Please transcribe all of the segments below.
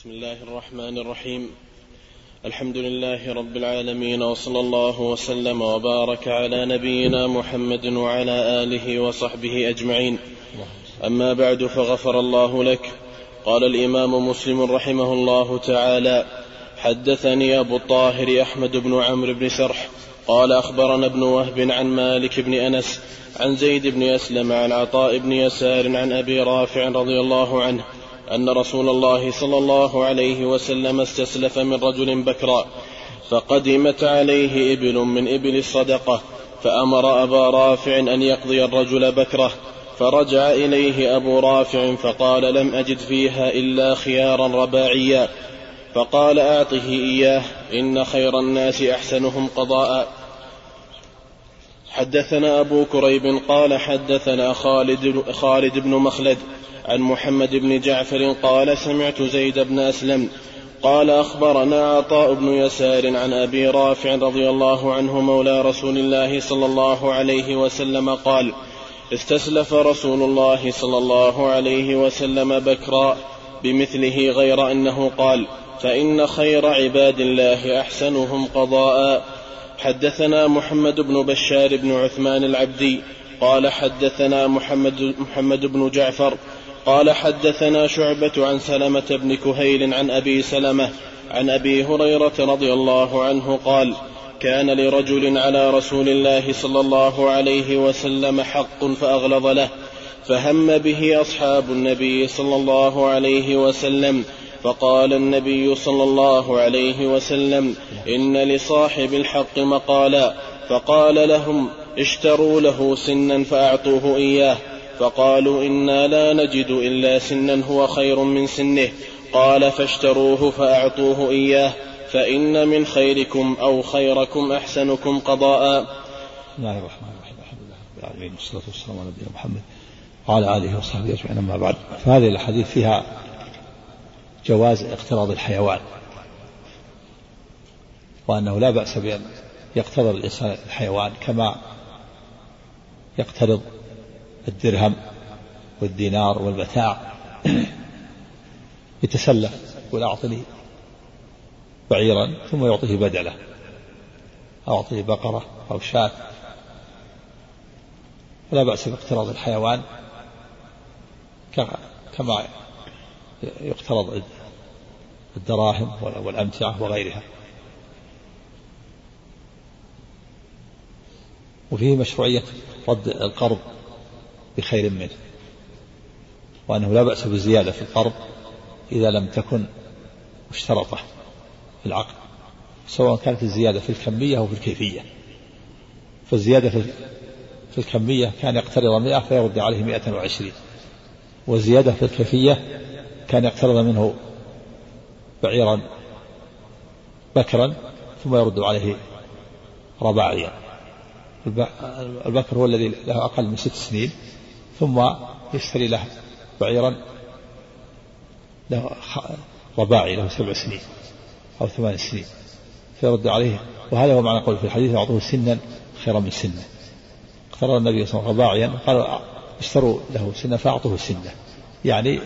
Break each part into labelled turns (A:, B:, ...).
A: بسم الله الرحمن الرحيم. الحمد لله رب العالمين وصلى الله وسلم وبارك على نبينا محمد وعلى آله وصحبه أجمعين. أما بعد فغفر الله لك. قال الإمام مسلم رحمه الله تعالى حدثني أبو الطاهر أحمد بن عمرو بن سرح قال أخبرنا ابن وهب عن مالك بن أنس عن زيد بن أسلم عن عطاء بن يسار عن أبي رافع رضي الله عنه أن رسول الله صلى الله عليه وسلم استسلف من رجل بكرا فقدمت عليه إبل من إبل الصدقة فأمر أبا رافع أن يقضي الرجل بكرة فرجع إليه أبو رافع فقال لم أجد فيها إلا خيارا رباعيا فقال أعطه إياه إن خير الناس أحسنهم قضاء. حدثنا أبو كريب قال حدثنا خالد, خالد بن مخلد عن محمد بن جعفر قال سمعت زيد بن أسلم قال أخبرنا عطاء بن يسار عن أبي رافع رضي الله عنه مولى رسول الله صلى الله عليه وسلم قال استسلف رسول الله صلى الله عليه وسلم بكرا بمثله غير أنه قال فإن خير عباد الله أحسنهم قضاء. حدثنا محمد بن بشار بن عثمان العبدي قال حدثنا محمد محمد بن جعفر قال حدثنا شعبة عن سلمة بن كهيل عن أبي سلمة عن أبي هريرة رضي الله عنه قال كان لرجل على رسول الله صلى الله عليه وسلم حق فأغلظ له فهم به أصحاب النبي صلى الله عليه وسلم فقال النبي صلى الله عليه وسلم إن لصاحب الحق مقالا فقال لهم اشتروا له سنا فأعطوه إياه. فقالوا إنا لا نجد إلا سنا هو خير من سنه. قال فاشتروه فأعطوه إياه فإن من خيركم أو خيركم أحسنكم قضاء.
B: بسم الله الرحمن الرحيم. الحمد لله رب العالمين والصلاة والسلام على نبينا محمد وعلى آله وصحبه أجمعين أما بعد. فهذه الحديث فيها جواز اقتراض الحيوان وأنه لا بأس بأن يقترض الإنسان الحيوان كما يقترض الدرهم والدينار والمتاع يتسلف يقول أعطني بعيرا ثم يعطيه بدلة أعطيه بقرة أو شاة. فلا بأس باقتراض الحيوان كما يقترض الدراهم والأمتعة وغيرها. وفيه مشروعية رد القرض بخير منه وأنه لا بأس بالزيادة في القرض إذا لم تكن مشترطة في العقد سواء كانت الزيادة في الكمية أو في الكيفية. فالزيادة في الكمية كان يقترض مئة فيرد عليه مئة وعشرين والزيادة في الكيفية كان يقترض منه بعيرا بكرا ثم يرد عليه رباعيا. البكر هو الذي له أقل من ست سنين ثم يشتري له بعيرا له رباعي له سبع سنين أو ثمان سنين فيرد عليه. وهذا هو معنى قول في الحديث أعطوه سنا خيرا من سنة. اقترض النبي صلى الله عليه وسلم رباعيا قال اشتروا له سنة فأعطوه سنة. يعني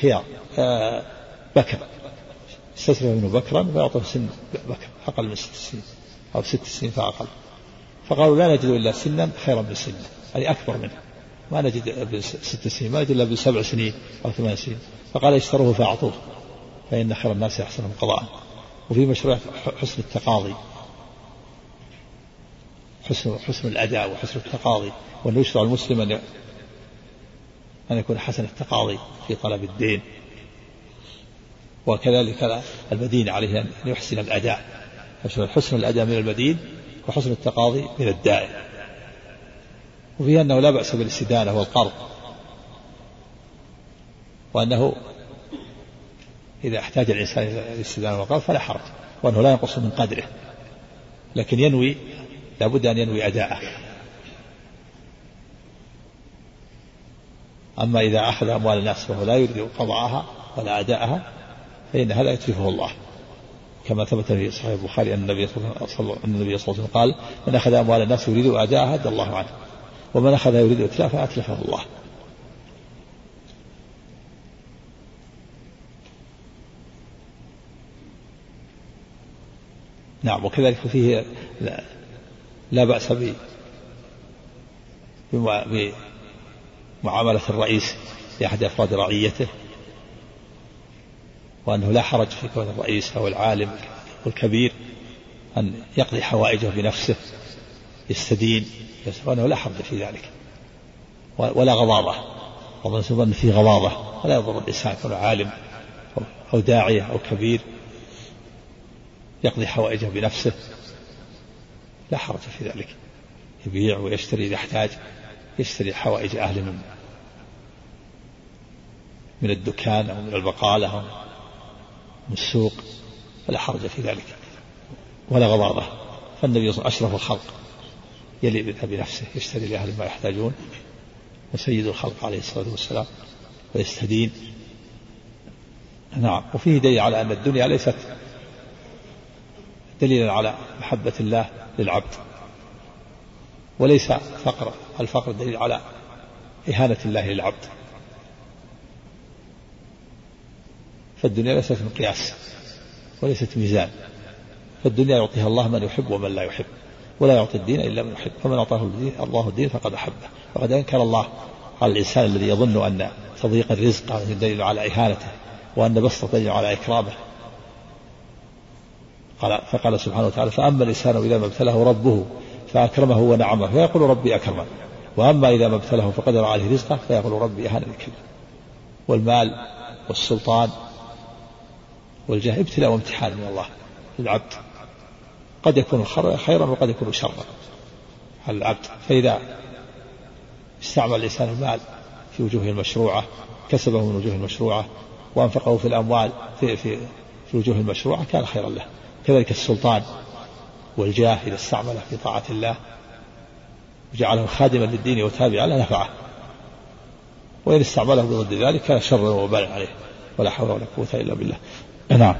B: خيار آه بكر. استسلم منه بكرا فأعطوه سن بكر أقل من ست سنين أو ست سنين فأقل. فقالوا لا نجد إلا سنا خيرا من سنه يعني أكبر منه. ما نجد بست سنين ما نجد إلا بسبع سنين أو ثمان سنين. فقال اشتروه فأعطوه فإن خير الناس أحسنهم قضاء. وفي مشروع حسن التقاضي حسن حسن الأداء وحسن التقاضي. وأنه يشرع المسلم أن أن يكون حسن التقاضي في طلب الدين. وكذلك المدين عليه أن يحسن الأداء. حسن الأداء من المدين وحسن التقاضي من الدائن وفيه أنه لا بأس بالاستدانة والقرض. وأنه إذا احتاج الإنسان إلى الاستدانة والقرض فلا حرج وأنه لا ينقص من قدره. لكن ينوي لابد أن ينوي أداءه. أما إذا أخذ أموال الناس وهو لا يريد قضاءها ولا أداءها فإن هذا يتلفه الله. كما ثبت في صحيح البخاري أن النبي صلى الله عليه وسلم قال من أخذ أموال الناس يريد أعداءها أدى الله عنه. ومن أخذ يريد إتلافها أتلفه الله. نعم وكذلك فيه لا, لا بأس بمعاملة الرئيس لأحد أفراد رعيته. وأنه لا حرج في كون الرئيس أو العالم والكبير أن يقضي حوائجه بنفسه يستدين وأنه لا حرج في ذلك. ولا غضاضة ومن أن فيه غضاضة ولا يضر الإنسان كونه عالم أو داعية أو كبير يقضي حوائجه بنفسه. لا حرج في ذلك. يبيع ويشتري إذا احتاج يشتري حوائج أهل من من الدكان أو من البقالة أو السوق فلا حرج في ذلك ولا غضاضة. فالنبي صلى الله عليه وسلم أشرف الخلق يلي بنفسه يشتري لأهل ما يحتاجون وسيد الخلق عليه الصلاة والسلام ويستدين نعم وفيه دليل على أن الدنيا ليست دليلا على محبة الله للعبد وليس فقر الفقر دليل على إهانة الله للعبد. فالدنيا ليست مقياس وليست ميزان. فالدنيا يعطيها الله من يحب ومن لا يحب ولا يعطي الدين إلا من يحب. فمن أعطاه الدين الله الدين فقد أحبه. وقد أنكر الله على الإنسان الذي يظن أن تضييق الرزق دليل على إهانته وأن بسطة دليل على إكرامه. قال فقال سبحانه وتعالى فأما الإنسان إذا ما ابتلاه ربه فأكرمه ونعمه فيقول ربي أكرمن وأما إذا ما ابتلاه فقدر عليه رزقه فيقول ربي أهان الكلمة والمال والسلطان والجاه ابتلاء وامتحان من الله للعبد. قد يكون خيرا وقد يكون شرا. على العبد فإذا استعمل الإنسان المال في وجوه المشروعة كسبه من وجوه المشروعة وأنفقه في الأموال في, في, في الوجوه المشروعة كان خيرا له. كذلك السلطان والجاه إذا استعمله في طاعة الله وجعله خادما للدين وتابعا له نفعه. وإن استعمله بضد ذلك كان شرا وبالا عليه ولا حول ولا قوة إلا بالله. نعم.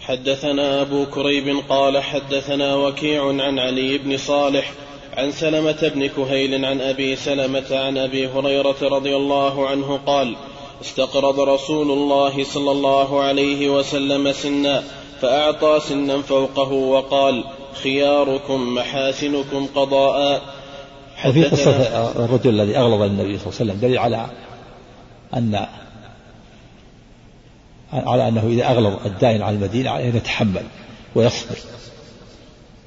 A: حدثنا أبو كريب قال حدثنا وكيع عن علي بن صالح عن سلمة بن كهيل عن أبي سلمة عن أبي هريرة رضي الله عنه قال استقرض رسول الله صلى الله عليه وسلم سنا فأعطى سنا فوقه وقال خياركم محاسنكم قضاء.
B: وفي قصة الرجل الذي أغلظ النبي صلى الله عليه وسلم دليل على أن على أنه إذا أغلظ الدائن على المدينة عليه أن يتحمل ويصبر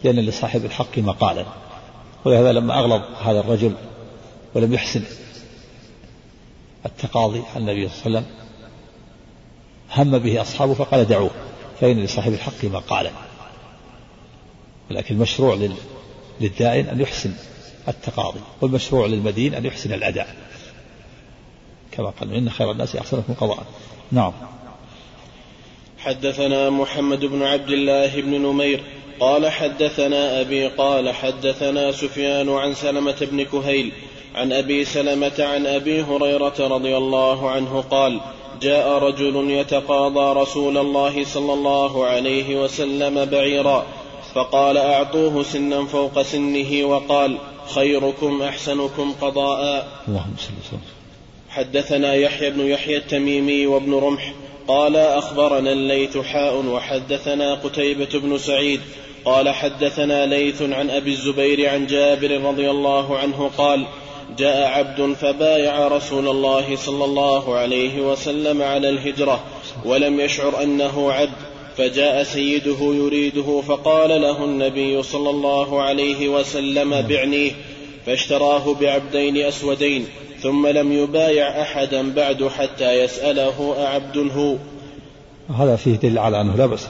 B: لأن لصاحب الحق مقالا. ولهذا لما أغلظ هذا الرجل ولم يحسن التقاضي على النبي صلى الله عليه وسلم هم به أصحابه فقال دعوه فإن لصاحب الحق مقالا. لكن المشروع للدائن أن يحسن التقاضي والمشروع للمدين أن يحسن الأداء. كما قال إن خير الناس أحسنكم قضاء. نعم.
A: حدثنا محمد بن عبد الله بن نمير قال حدثنا أبي قال حدثنا سفيان عن سلمة بن كهيل عن أبي سلمة عن أبي هريرة رضي الله عنه قال جاء رجل يتقاضى رسول الله صلى الله عليه وسلم بعيرا فقال أعطوه سنا فوق سنه وقال خيركم أحسنكم قضاء. اللهم صل حدثنا يحيى بن يحيى التميمي وابن رمح قال أخبرنا الليث حاء وحدثنا قتيبة بن سعيد قال حدثنا ليث عن أبي الزبير عن جابر رضي الله عنه قال جاء عبد فبايع رسول الله صلى الله عليه وسلم على الهجرة ولم يشعر أنه عبد فجاء سيده يريده فقال له النبي صلى الله عليه وسلم بعنيه فاشتراه بعبدين أسودين ثم لم يبايع أحدا بعد حتى يسأله أعبد هو.
B: هذا فيه دليل على أنه لا بأس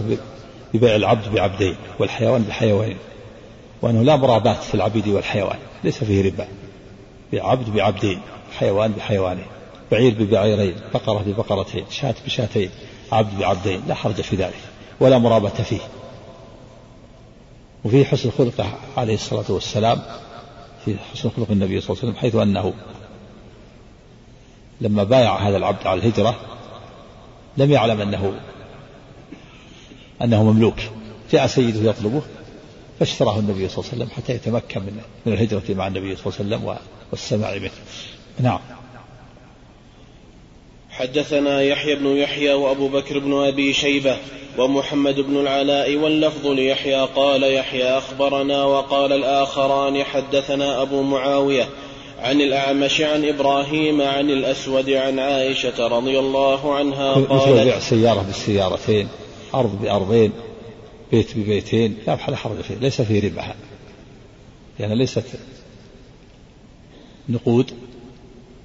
B: ببيع العبد بعبدين والحيوان بحيوانين وأنه لا مرابات في العبيد والحيوان ليس فيه ربا. بعبد بعبدين حيوان بحيوانين بعير ببعيرين بقرة ببقرتين شاة بشاتين عبد بعبدين لا حرج في ذلك ولا مرابة فيه. وفي حسن خلقه عليه الصلاة والسلام في حسن خلق النبي صلى الله عليه وسلم حيث أنه لما بايع هذا العبد على الهجرة لم يعلم أنه أنه مملوك. جاء سيده يطلبه فاشتراه النبي صلى الله عليه وسلم حتى يتمكن من من الهجرة مع النبي صلى الله عليه وسلم والسماع منه نعم.
A: حدثنا يحيى بن يحيى وأبو بكر بن أبي شيبة ومحمد بن العلاء واللفظ ليحيى قال يحيى أخبرنا وقال الآخران حدثنا أبو معاوية عن الأعمش عن إبراهيم عن الأسود عن عائشة رضي الله عنها قالت
B: مثل بيع سيارة بالسيارتين أرض بأرضين بيت ببيتين لا حرج فيه ليس فيه ربا لأن يعني ليست نقود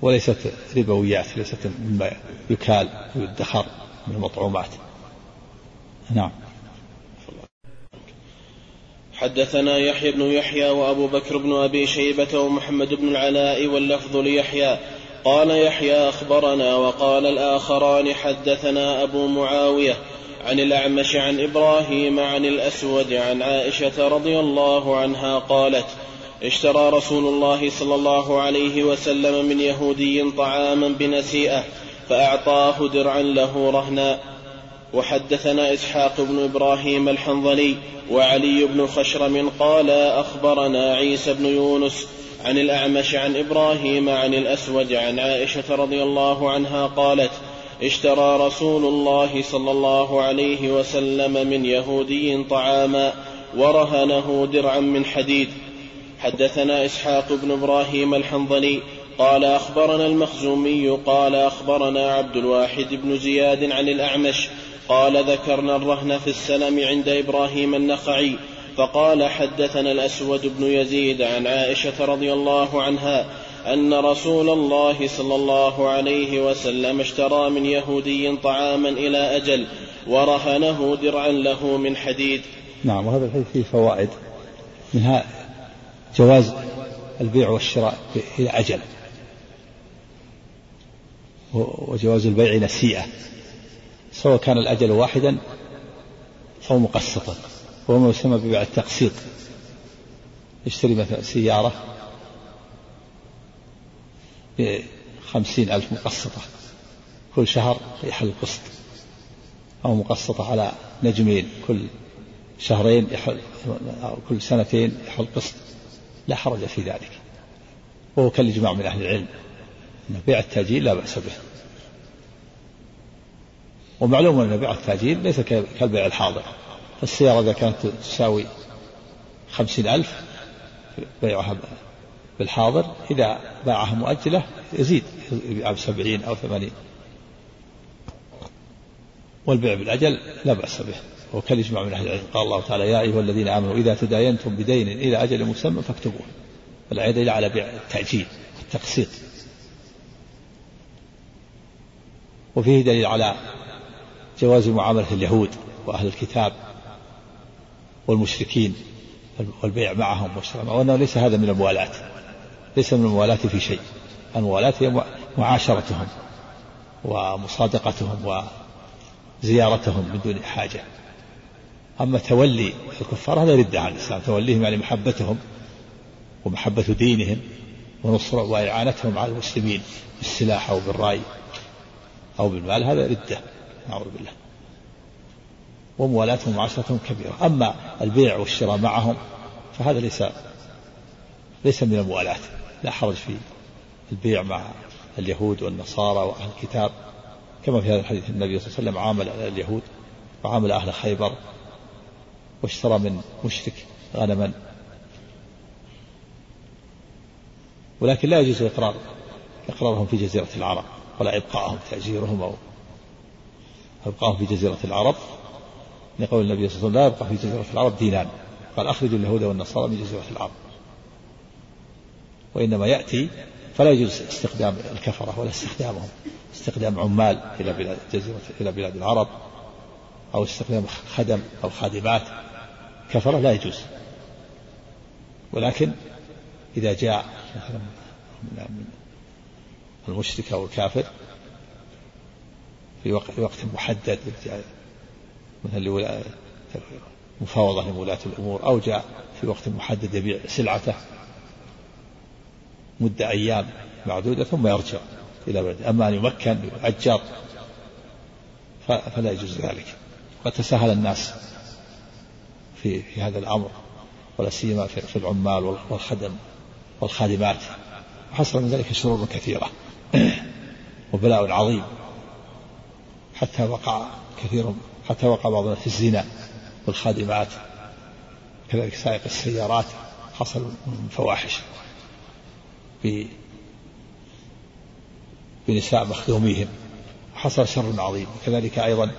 B: وليست ربويات ليست مما يكال ويدخر من المطعومات. نعم.
A: حدثنا يحيى بن يحيى وأبو بكر بن أبي شيبة ومحمد بن العلاء واللفظ ليحيى. قال يحيى أخبرنا وقال الآخران حدثنا أبو معاوية عن الأعمش عن إبراهيم عن الأسود عن عائشة رضي الله عنها قالت اشترى رسول الله صلى الله عليه وسلم من يهودي طعاما بنسيئة فأعطاه درعا له رهنا وحدثنا إسحاق بن إبراهيم الحنظلي وعلي بن خشرم قال أخبرنا عيسى بن يونس عن الأعمش عن إبراهيم عن الأسود عن عائشة رضي الله عنها قالت اشترى رسول الله صلى الله عليه وسلم من يهودي طعاما ورهنه درعا من حديد. حدثنا إسحاق بن إبراهيم الحنظلي قال أخبرنا المخزومي قال أخبرنا عبد الواحد بن زياد عن الأعمش قال ذكرنا الرهن في السلم عند إبراهيم النخعي فقال حدثنا الأسود بن يزيد عن عائشة رضي الله عنها أن رسول الله صلى الله عليه وسلم اشترى من يهودي طعاما إلى أجل ورهنه درعا له من حديد.
B: نعم وهذا الحديث فيه فوائد منها جواز البيع والشراء إلى أجل وجواز البيع نسيئة سواء كان الأجل واحدا أو مقسطا. وهو ما يسمى ببيع التقسيط. يشتري مثلا سيارة بخمسين ألف مقسطة. كل شهر يحل القسط. أو مقسطة على نجمين. كل شهرين يحل أو كل سنتين يحل قسط لا حرج في ذلك. وهو كالإجماع من أهل العلم. أن بيع التاجيل لا بأس به. ومعلوم أن بيع التاجيل ليس كالبيع الحاضر. السيارة إذا كانت تساوي خمسين ألف بيعها بالحاضر. إذا باعها مؤجلة يزيد يبيعها بسبعين أو ثمانين. والبيع بالأجل لا بأس به. وكالإجماع من أهل العلم. قال الله تعالى يا أيها الذين آمنوا إذا تداينتم بدين إلى أجل مسمى فاكتبوه. الآية دليل على بيع التعجيل التقسيط. وفيه دليل على جواز معاملة اليهود وأهل الكتاب والمشركين والبيع معهم والشراء وأنه ليس هذا من الموالاة ليس من الموالاة في شيء الموالاة هي معاشرتهم ومصادقتهم وزيارتهم من دون حاجة. أما تولي الكفار هذا رد عن الإسلام توليهم يعني محبتهم ومحبة دينهم ونصر وإعانتهم على المسلمين بالسلاح أو بالرأي أو بالمال هذا ردة نعوذ بالله. وموالاتهم ومعاشرتهم كبيرة. أما البيع والشراء معهم فهذا ليس ليس من الموالاة. لا حرج في البيع مع اليهود والنصارى وأهل الكتاب. كما في هذا الحديث النبي صلى الله عليه وسلم عامل اليهود وعامل أهل خيبر واشترى من مشرك غنما. ولكن لا يجوز إقرار إقرارهم في جزيرة العرب ولا إبقاءهم تأجيرهم أو إبقاءهم في جزيرة العرب لقول النبي صلى الله عليه وسلم لا يبقى في جزيرة العرب دينان قال أخرجوا اليهود والنصارى من جزيرة العرب. وإنما يأتي فلا يجوز استخدام الكفرة ولا استخدامهم استخدام عمال إلى بلاد جزيرة إلى بلاد العرب أو استخدام خدم أو خادمات. كفرة لا يجوز. ولكن إذا جاء مثلا المشرك أو الكافر في وقت, وقت محدد مثلا مفاوضة لولاة الأمور أو جاء في وقت محدد يبيع سلعته مدة أيام معدودة ثم يرجع إلى بلده. أما أن يمكن يؤجر فلا يجوز ذلك. قد تساهل الناس في في هذا الأمر ولا سيما في العمال والخدم والخادمات. وحصل من ذلك شرور كثيرة. وبلاء عظيم. حتى وقع كثير حتى وقع بعضنا في الزنا والخادمات كذلك سائق السيارات حصل من فواحش بنساء مخدوميهم حصل شر عظيم. كذلك أيضا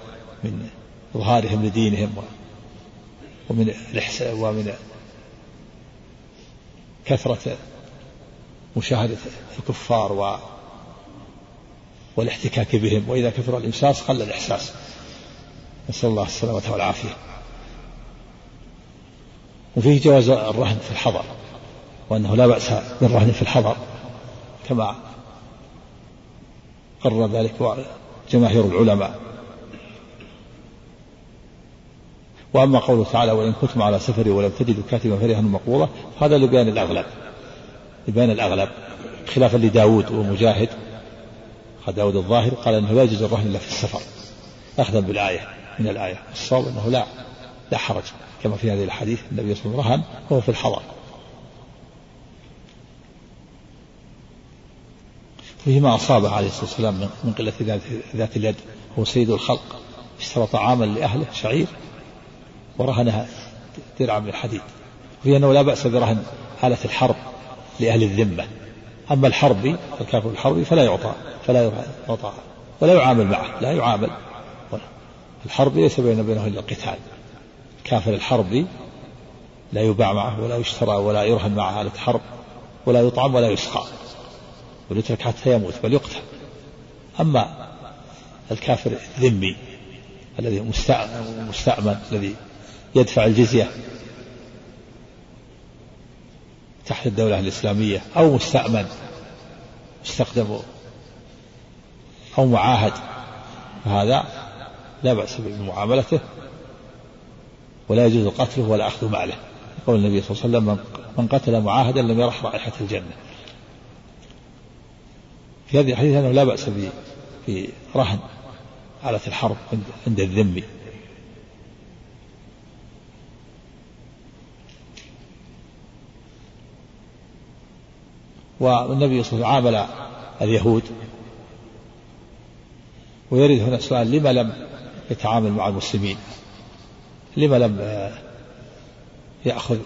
B: من إظهارهم لدينهم ومن ومن كثرة مشاهدة الكفار والاحتكاك بهم وإذا كثر الإمساس قل الإحساس. نسأل الله السلامة والعافية. وفيه جواز الرهن في الحضر وأنه لا بأس بالرهن في الحضر كما قرر ذلك جماهير العلماء. وأما قوله تعالى وإن كنتم على سفر ولم تجدوا كاتبا فرهن مقبوضة هذا لبيان الأغلب لبيان الأغلب خلافا لداود ومجاهد. قال داود الظاهر قال أنه لا يجوز الرهن إلا في السفر. أخذا بالآية من الآية. الصواب أنه لا لا حرج. كما في هذه الحديث النبي صلى الله عليه وسلم رهن وهو في الحضر. فيه ما أصابه عليه الصلاة والسلام من قلة ذات اليد هو سيد الخلق. اشترى طعاما لأهله شعير ورهنها درعا من الحديد. وفي أنه لا بأس برهن آلة الحرب لأهل الذمة. أما الحربي الكافر الحربي فلا يعطى فلا يعطى ولا يعامل معه لا يعامل. الحربي ليس بين بينه إلا القتال. الكافر الحربي لا يباع معه ولا يشترى ولا يرهن معه آلة حرب ولا يطعم ولا يسقى ويترك حتى يموت بل يقتل. أما الكافر الذمي الذي مستأمن الذي يدفع الجزية تحت الدولة الإسلامية أو مستأمن مستخدم أو معاهد. فهذا لا بأس بمعاملته ولا يجوز قتله ولا أخذ ماله. يقول النبي صلى الله عليه وسلم من قتل معاهدا لم يرح رائحة الجنة. في هذه الحديث أنه لا بأس برهن آلة الحرب عند الذمي. والنبي صلى الله عليه وسلم عامل اليهود. ويرد هنا سؤال لما لم يتعامل مع المسلمين؟ لما لم يأخذ؟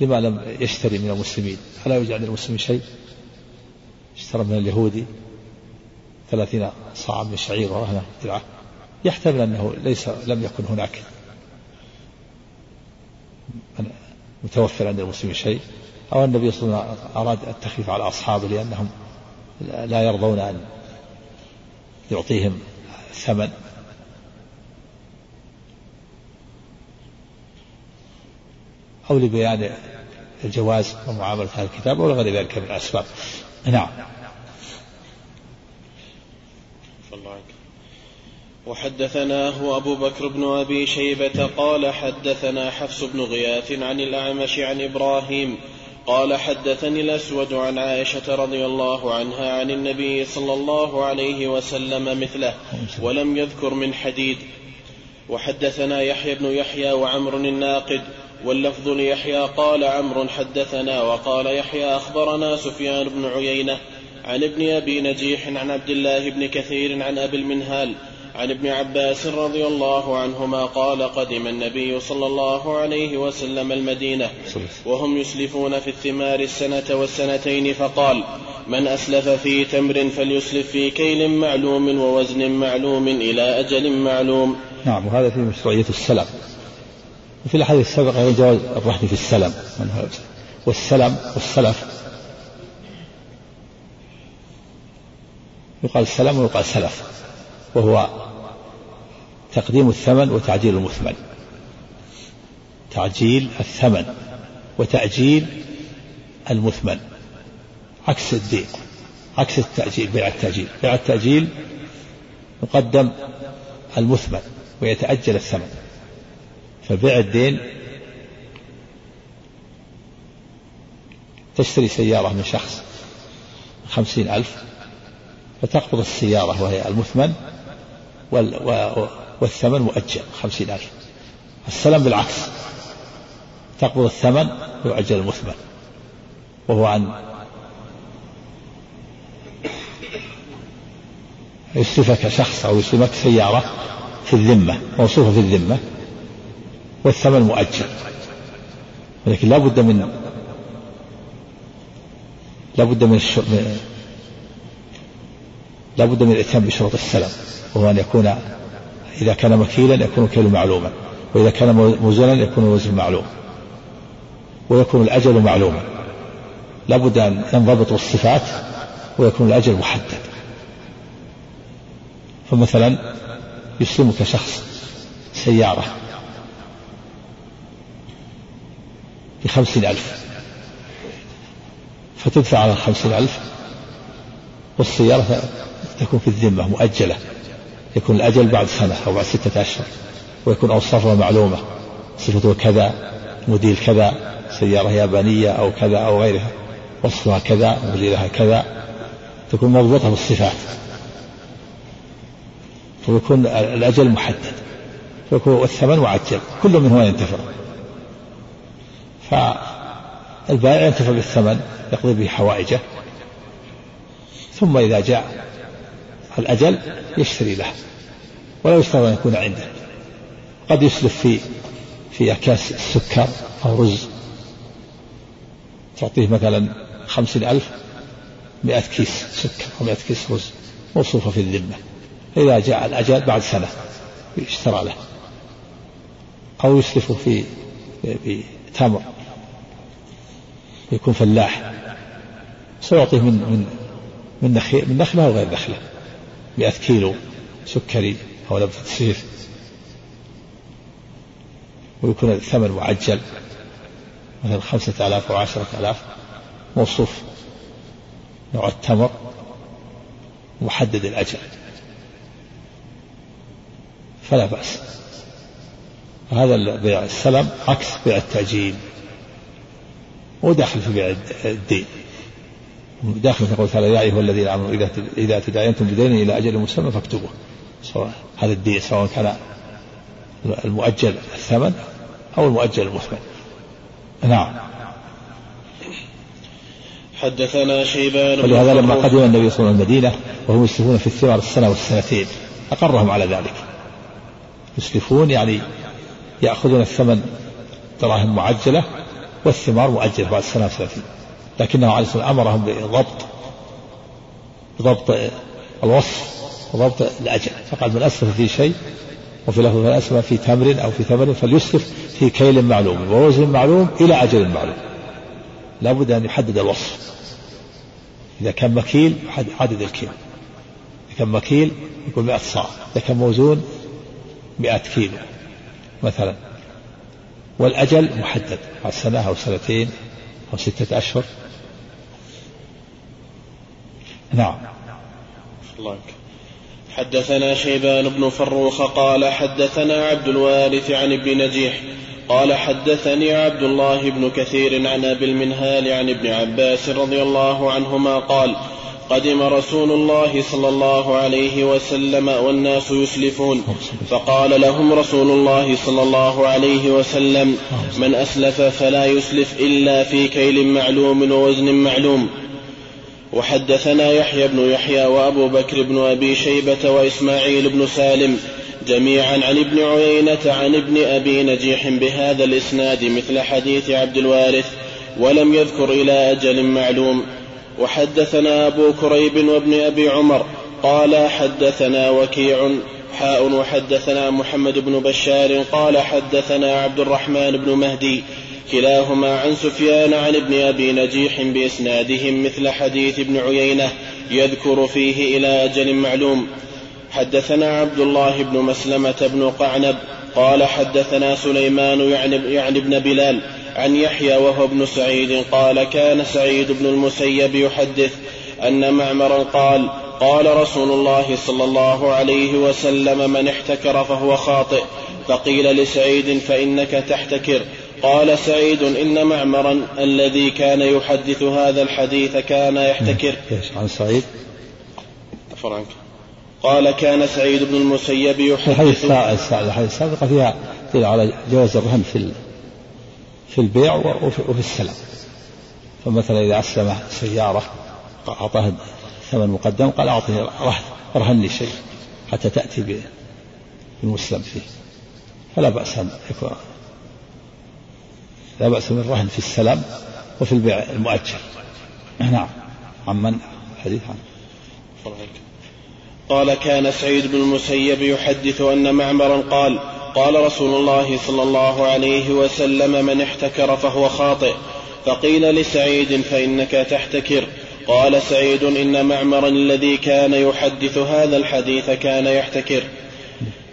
B: لما لم يشتري من المسلمين؟ ألا يوجد عند المسلمين شيء؟ اشترى من اليهودي؟ ثلاثين صاعا من شعير درعه يحتمل أنه ليس لم يكن هناك. متوفر عند المسلمين شيء أو النبي صلى الله عليه وسلم أراد التخفيف على أصحابه لأنهم لا يرضون أن يعطيهم ثمن. أو لبيان الجواز ومعاملة هذا الكتاب أو لغير ذلك من الأسباب. نعم.
A: وحدثناه أبو بكر بن أبي شيبة قال حدثنا حفص بن غياث عن الأعمش عن إبراهيم قال حدثني الأسود عن عائشة رضي الله عنها عن النبي صلى الله عليه وسلم مثله ولم يذكر من حديد. وحدثنا يحيى بن يحيى وعمر الناقد واللفظ ليحيى قال عمرو حدثنا وقال يحيى أخبرنا سفيان بن عيينة عن ابن أبي نجيح عن عبد الله بن كثير عن أبي المنهال عن ابن عباس رضي الله عنهما قال قدم النبي صلى الله عليه وسلم المدينة وهم يسلفون في الثمار السنة والسنتين فقال من أسلف في تمر فليسلف في كيل معلوم ووزن معلوم إلى أجل معلوم.
B: نعم وهذا في مشروعية السلم. وفي الحديث السابق هذا جواز الرهن في السلم. والسلم والسلف. يقال سلم ويقال سلف. وهو تقديم الثمن وتعجيل المثمن. تعجيل الثمن وتأجيل المثمن. عكس الدين عكس التأجيل بيع التأجيل. بيع التأجيل يقدم المثمن ويتأجل الثمن. فبيع الدين تشتري سيارة من شخص خمسين ألف فتقبض السيارة وهي المثمن والثمن مؤجل خمسين ألف. السلم بالعكس. تقبض الثمن ويؤجل المثمن. وهو عن يسلفك شخص أو يسلمك سيارة في الذمة موصوفة في الذمة والثمن مؤجل. ولكن لا بد من لا بد من. لا بد من الاتيان بشروط السلم وهو أن يكون إذا كان مكيلا يكون كيل معلوما وإذا كان موزنا يكون الوزن معلوم ويكون الأجل معلوما. لا بد أن ينضبط الصفات ويكون الأجل محدد. فمثلا يسلمك شخص سيارة بخمسين ألف فتدفع على الخمسين ألف والسيارة تكون في الذمة مؤجلة. يكون الأجل بعد سنة أو بعد ستة أشهر. ويكون أوصافها معلومة. صفته كذا موديل كذا سيارة يابانية أو كذا أو غيرها. وصفها كذا موديلها كذا. تكون مضبوطة بالصفات. ويكون الأجل محدد. والثمن معجل. كل منهما ينتفع. فالبائع ينتفع بالثمن يقضي به حوائجه. ثم إذا جاء الأجل يشتري له ولا يشترط أن يكون عنده. قد يسلف في في أكياس السكر أو رز. تعطيه مثلا خمسين ألف مئة كيس سكر أو مئة كيس رز موصوفة في الذمة. إذا جاء الأجل بعد سنة يشترى له. أو يسلفه في في تمر. يكون فلاح. سيعطيه من من من نخل من نخلة أو غير نخلة. 100 كيلو سكري أو نبتة سيف ويكون الثمن معجل. مثلا خمسة آلاف أو عشرة آلاف موصوف. نوع التمر محدد الأجل. فلا بأس. هذا بيع السلم عكس بيع التأجيل وداخل في بيع الدين. داخل في قول تعالى يا أيها الذين آمنوا إذا إذا تداينتم بدين إلى أجل مسمى فاكتبوه. سواء هذا الدين سواء كان المؤجل الثمن أو المؤجل المثمن. نعم.
A: حدثنا شيبان
B: ولهذا لما قدم النبي صلى الله عليه وسلم المدينة وهم يسلفون في الثمار السنة والسنتين أقرهم على ذلك. يسلفون يعني يأخذون الثمن دراهم معجلة والثمار مؤجلة بعد سنة وثلاثين لكنه عليه الصلاة أمرهم بضبط بضبط الوصف وضبط الأجل. فقال من أسلف في شيء وفي لفظ من أسلف في تمر أو في ثمر فليسلف في كيل معلوم ووزن معلوم إلى أجل معلوم. لا بد أن يحدد الوصف. إذا كان مكيل عدد الكيل. إذا كان مكيل يقول 100 صاع. إذا كان موزون مئة كيلو مثلا. والأجل محدد. بعد سنة أو سنتين أو ستة أشهر. نعم.
A: الله. حدثنا شيبان بن فروخ قال حدثنا عبد الوارث عن ابن نجيح قال حدثني عبد الله بن كثير عن أبي المنهال عن ابن عباس رضي الله عنهما قال قدم رسول الله صلى الله عليه وسلم والناس يسلفون. فقال لهم رسول الله صلى الله عليه وسلم من أسلف فلا يسلف إلا في كيل معلوم ووزن معلوم. وحدثنا يحيى بن يحيى وأبو بكر بن أبي شيبة وإسماعيل بن سالم جميعا عن ابن عيينة عن ابن أبي نجيح بهذا الإسناد مثل حديث عبد الوارث ولم يذكر إلى أجل معلوم. وحدثنا أبو كريب وابن أبي عمر قال حدثنا وكيع حاء وحدثنا محمد بن بشار قال حدثنا عبد الرحمن بن مهدي كلاهما عن سفيان عن ابن أبي نجيح بإسنادهم مثل حديث ابن عيينة يذكر فيه إلى أجل معلوم. حدثنا عبد الله بن مسلمة بن قعنب قال حدثنا سليمان يعني, يعني ابن بلال عن يحيى وهو ابن سعيد قال كان سعيد بن المسيب يحدث أن معمرا قال قال رسول الله صلى الله عليه وسلم من احتكر فهو خاطئ فقيل لسعيد فإنك تحتكر قال سعيد إن معمرا الذي كان يحدث هذا الحديث كان يحتكر
B: عن سعيد؟
A: عنك. قال كان سعيد بن المسيب يحدث
B: الحديث السابقة فيها على جواز الرهن في في البيع وفي السلام. فمثلا إذا أسلم سيارة أعطاه ثمن مقدم قال أعطه رهن لي شيء حتى تأتي بالمسلم فيه. فلا بأس أن يكون لا بأس من رهن في السلام وفي البيع المؤجل. نعم. عمن الحديث عنه
A: قال كان سعيد بن المسيب يحدث أن معمرا قال قال رسول الله صلى الله عليه وسلم من احتكر فهو خاطئ. فقيل لسعيد فإنك تحتكر. قال سعيد إن معمرا الذي كان يحدث هذا الحديث كان يحتكر.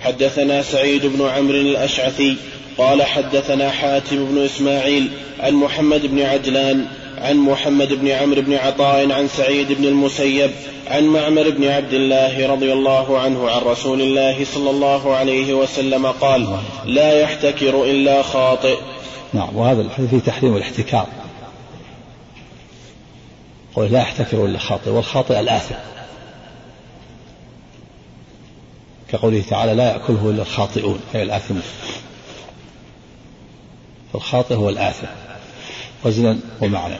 A: حدثنا سعيد بن عمرو الأشعثي. قال حدثنا حاتم بن إسماعيل عن محمد بن عجلان عن محمد بن عمرو بن عطاء عن سعيد بن المسيب عن معمر بن عبد الله رضي الله عنه عن رسول الله صلى الله عليه وسلم قال لا يحتكر إلا خاطئ.
B: نعم وهذا الحديث في تحريم الاحتكار قول لا يحتكر إلا خاطئ والخاطئ الآثم. كقوله تعالى لا يأكله إلا الخاطئون. أي الآثمون فالخاطئ هو الآثم. وزنا ومعنى.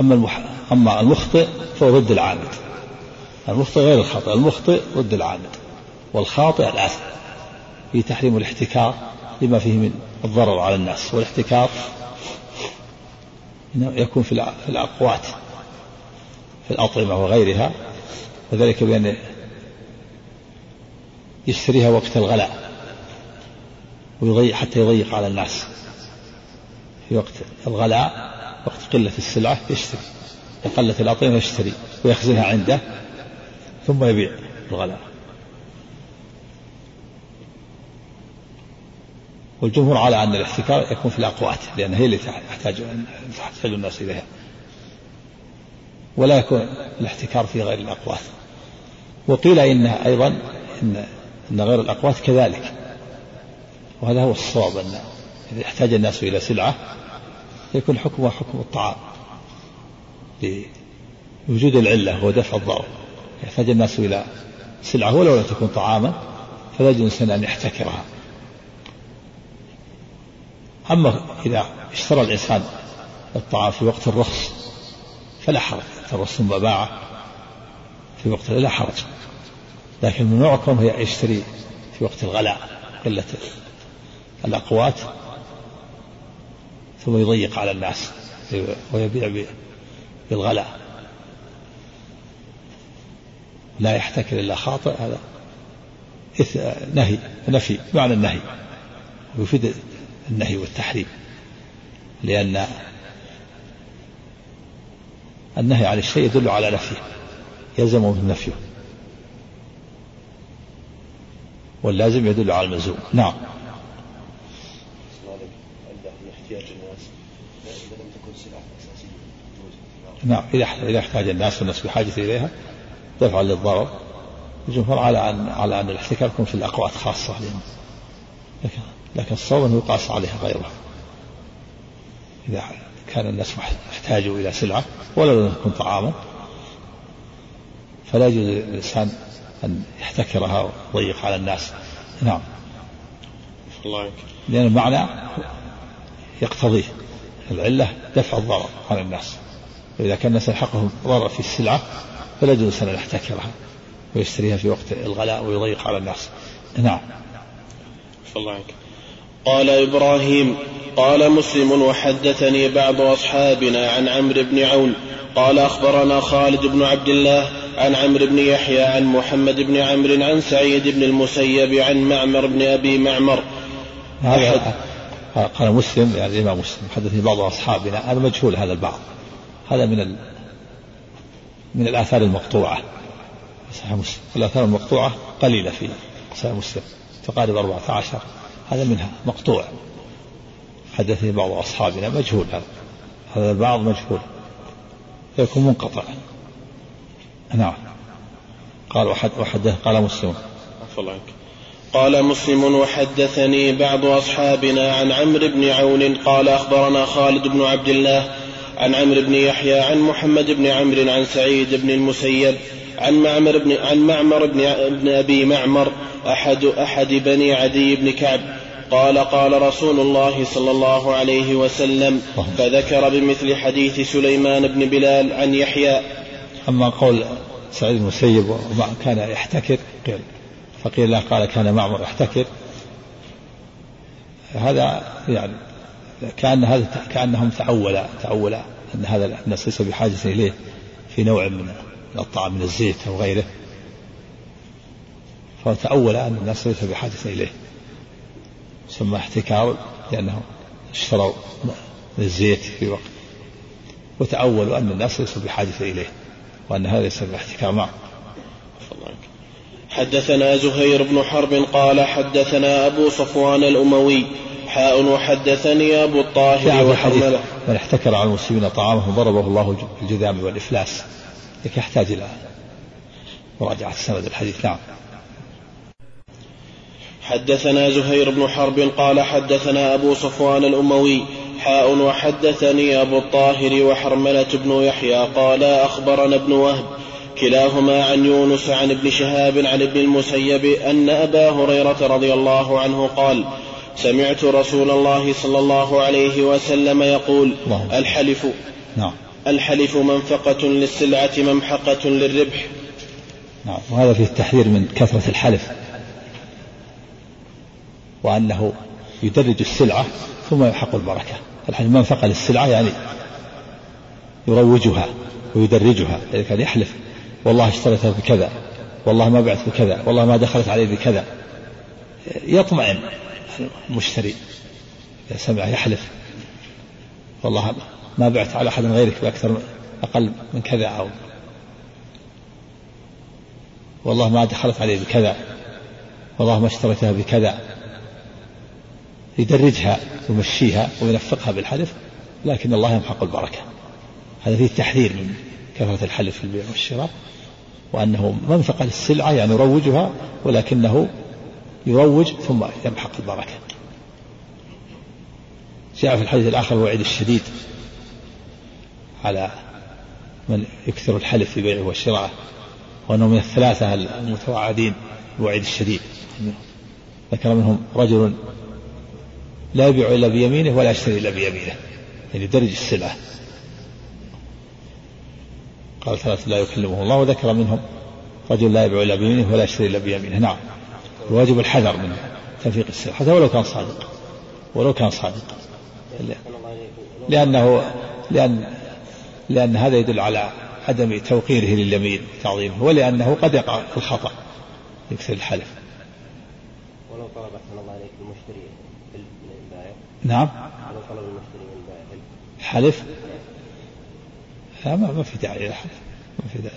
B: أما المح... أما المخطئ فهو ضد العامد. المخطئ غير الخاطئ المخطئ ضد العامد. والخاطئ الآثم. في تحريم الاحتكار لما فيه من الضرر على الناس. والاحتكار يكون في الأقوات في الأطعمة وغيرها. وذلك بأن يشتريها وقت الغلاء. ويضيق حتى يضيق على الناس في وقت الغلاء. وقت قلة السلعة يشتري وقلت الأطعمة يشتري ويخزنها عنده ثم يبيع الغلاء. والجمهور على أن الاحتكار يكون في الأقوات لأن هي اللي تحتاج تحتاج الناس إليها. ولا يكون الاحتكار في غير الأقوات. وقيل إنها أيضا إن, إن غير الأقوات كذلك. وهذا هو الصواب أن إذا احتاج الناس إلى سلعة يكون حكمها حكم الطعام. لوجود العلة ودفع الضرر. يحتاج الناس إلى سلعة ولو لم تكن طعاما فلا يجوز أن يحتكرها. أما إذا اشترى الإنسان الطعام في وقت الرخص فلا حرج. الرخص ثم باعه في وقت لا حرج. لكن ممنوع كونه يشتري في وقت الغلاء قلة الأقوات ثم يضيق على الناس ويبيع بالغلاء. لا يحتكر إلا خاطئ هذا نهي نفي معنى النهي. ويفيد النهي والتحريم لأن النهي عن الشيء يدل على نفيه يلزم من نفيه واللازم يدل على الملزوم. نعم. نعم إذا إذا احتاج الناس والناس بحاجة إليها دفعا للضرر. الجمهور على أن على أن الاحتكار يكون في الأقوات خاصة لكن لكن الصواب أنه يقاس عليها غيره. إذا كان الناس احتاجوا إلى سلعة ولو لم تكن طعاما فلا يجوز للإنسان أن يحتكرها ويضيق على الناس. نعم. الله لأن المعنى يقتضيه العلة دفع الضرر على الناس. وإذا كان الناس يلحقهم ضرر في السلعة فلا يجوز أن يحتكرها ويشتريها في وقت الغلاء ويضيق على الناس. نعم.
A: الله عنك قال إبراهيم قال مسلم وحدثني بعض أصحابنا عن عمرو بن عون. قال أخبرنا خالد بن عبد الله عن عمرو بن يحيى عن محمد بن عمرو عن سعيد بن المسيب عن معمر بن أبي معمر.
B: هذا قال مسلم يعني الإمام مسلم حدثني بعض أصحابنا هذا مجهول هذا البعض. هذا من ال... من الآثار المقطوعة. صحيح مسلم. الآثار المقطوعة قليلة في صحيح مسلم. تقارب 14 هذا منها مقطوع. حدثني بعض أصحابنا مجهول هذا. هذا البعض مجهول. يكون منقطع. نعم. قال وحد وحده قال مسلم.
A: قال مسلم وحدثني بعض أصحابنا عن عمرو بن عون قال أخبرنا خالد بن عبد الله عن عمرو بن يحيى عن محمد بن عمرو عن سعيد بن المسيب عن معمر بن عن معمر بن, بن أبي معمر احد أحد بني عدي بن كعب. قال قال رسول الله صلى الله عليه وسلم فذكر بمثل حديث سليمان بن بلال عن يحيى.
B: أما قول سعيد المسيب كان يحتكر قيل. فقيل له قال كان معمر يحتكر. هذا يعني كأن هذا كأنهم تعول تعول أن هذا الناس ليس بحاجة إليه في نوع من الطعام من الزيت أو غيره. فتأول أن الناس ليس بحاجة إليه. سمى احتكار لأنه اشتروا من الزيت في وقت. وتأولوا أن الناس ليسوا بحاجة إليه وأن هذا ليس باحتكار معه.
A: حدثنا زهير بن حرب قال حدثنا أبو صفوان الأموي حاء وحدثني أبو الطاهر
B: وحرمله من احتكر على المسلمين طعامهم ضربه الله الجذام والإفلاس لك يحتاج إلى مراجعة سند الحديث. نعم.
A: حدثنا زهير بن حرب قال حدثنا أبو صفوان الأموي حاء وحدثني أبو الطاهر وحرملة بن يحيى قال أخبرنا ابن وهب كلاهما عن يونس عن ابن شهاب عن ابن المسيب أن أبا هريرة رضي الله عنه قال سمعت رسول الله صلى الله عليه وسلم يقول الحلف. نعم. الحلف منفقة للسلعة ممحقة للربح.
B: نعم. وهذا فيه التحذير من كثرة الحلف. وأنه يدرج السلعة ثم يحق البركة. الحلف منفقة للسلعة يعني يروجها ويدرجها إذا كان يحلف. والله اشتريتها بكذا والله ما بعت بكذا والله ما دخلت علي بكذا. يطمئن المشتري إذا سمع يحلف. والله ما بعت على أحد غيرك بأكثر أقل من كذا أو. والله ما دخلت علي بكذا والله ما اشتريتها بكذا. يدرجها ويمشيها وينفقها بالحلف لكن الله يمحق البركة. هذا فيه تحذير من كثرة الحلف في البيع والشراء. وأنه منفقة للسلعة يعني يروجها ولكنه يروج ثم يمحق البركة. جاء في الحديث الآخر الوعيد الشديد على من يكثر الحلف في بيعه وشراءه وأنه من الثلاثة المتوعدين الوعيد الشديد. ذكر منهم رجل لا يبيع إلا بيمينه ولا يشتري إلا بيمينه يعني درج السلعة. قال ثلاثة لا يكلمه الله وذكر منهم رجل لا يبيع إلا بيمينه ولا يشتري إلا بيمينه. نعم. الواجب الحذر من تنفيق السلع. حتى ولو كان صادق. ولو كان صادق. لأنه لأن لأن هذا يدل على عدم توقيره لليمين وتعظيمه ولأنه قد يقع الخطأ يكثر الحلف.
C: ولو طلب أحسن الله عليك المشتري البائع.
B: نعم.
C: ولو طلب المشتري من البائع.
B: حلف؟ لا ما, ما في داعي للحلف ما في داعي